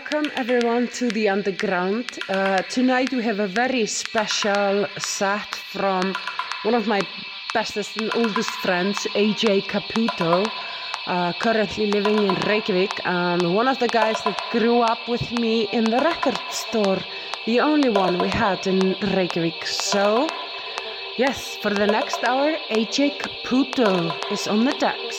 Welcome everyone to the underground. Uh, tonight we have a very special set from one of my bestest and oldest friends, AJ Caputo, uh, currently living in Reykjavik, and one of the guys that grew up with me in the record store, the only one we had in Reykjavik. So, yes, for the next hour, AJ Caputo is on the decks.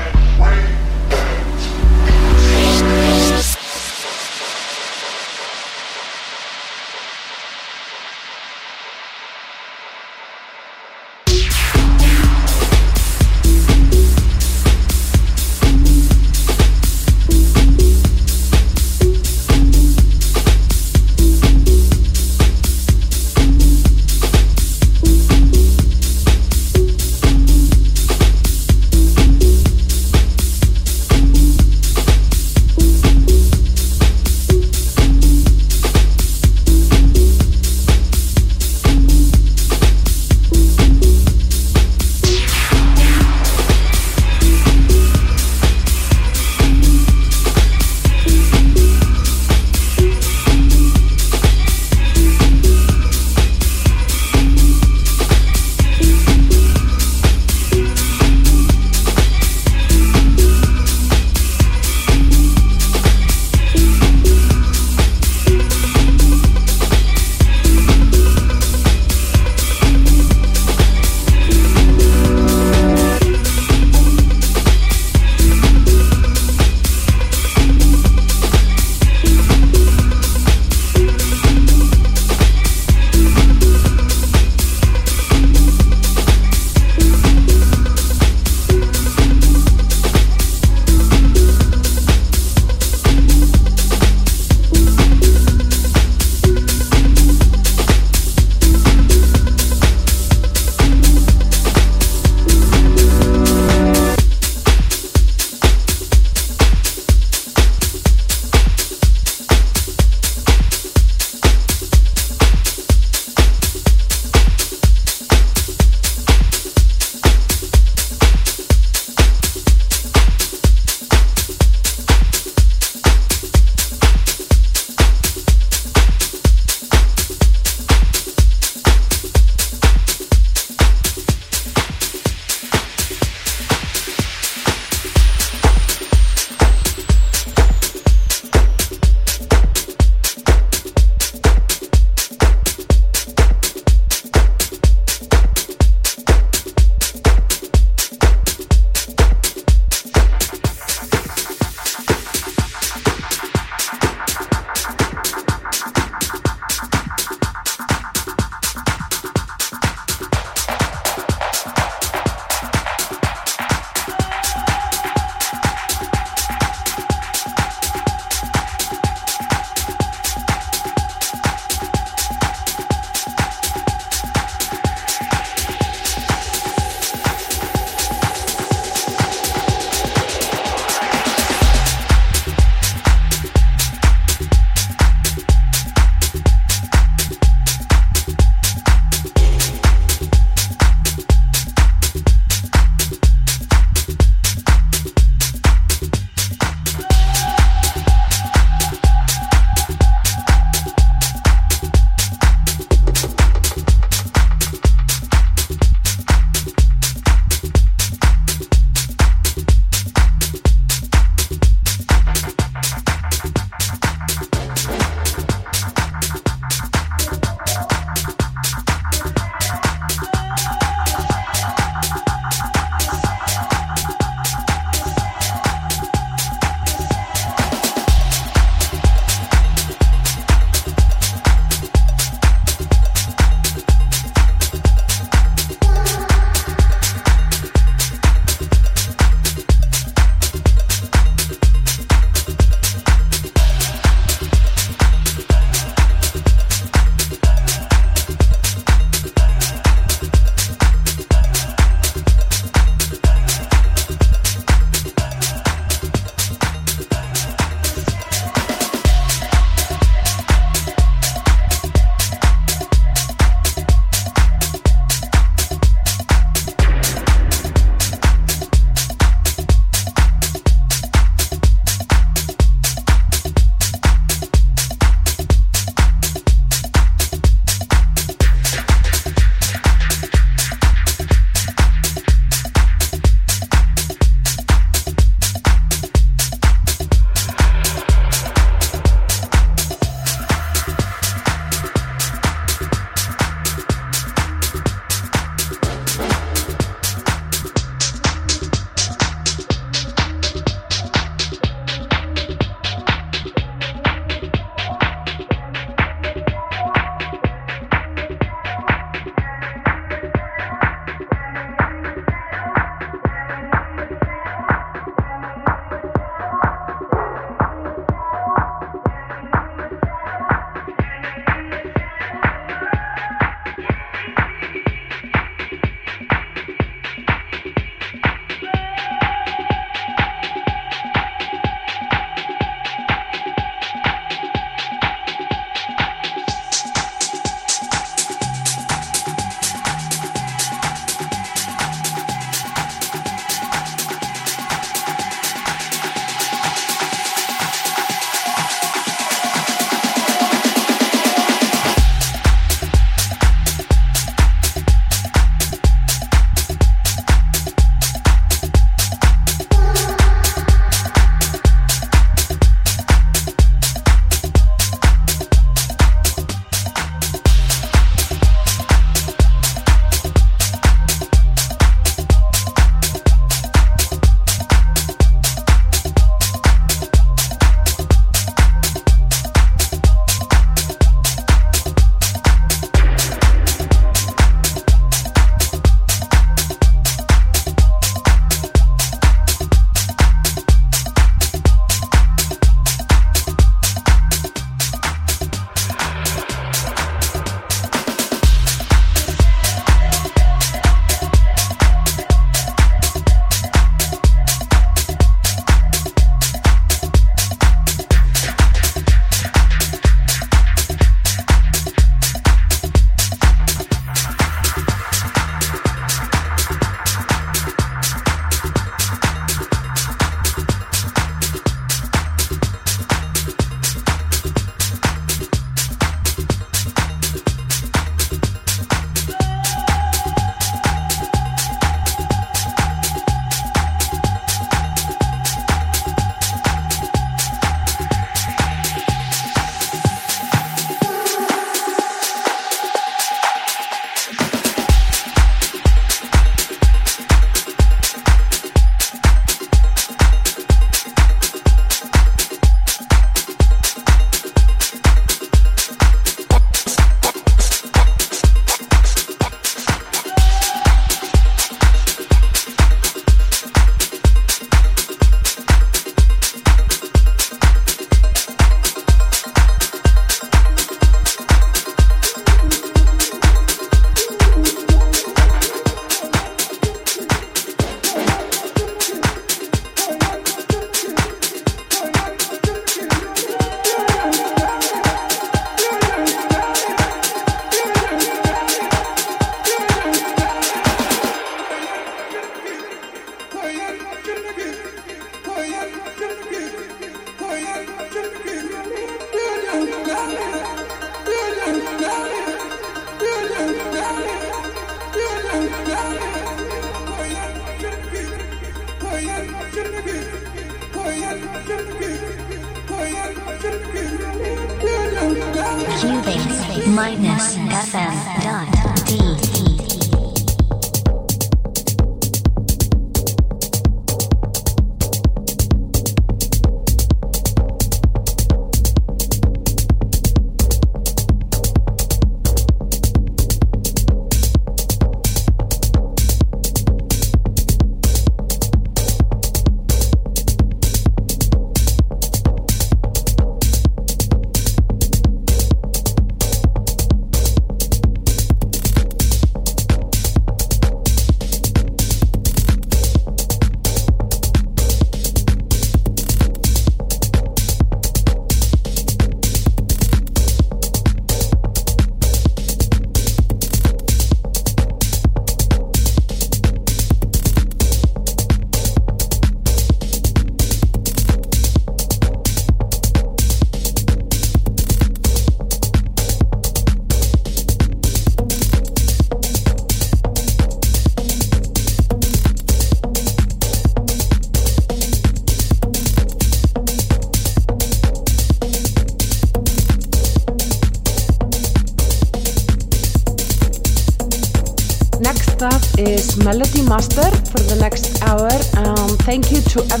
To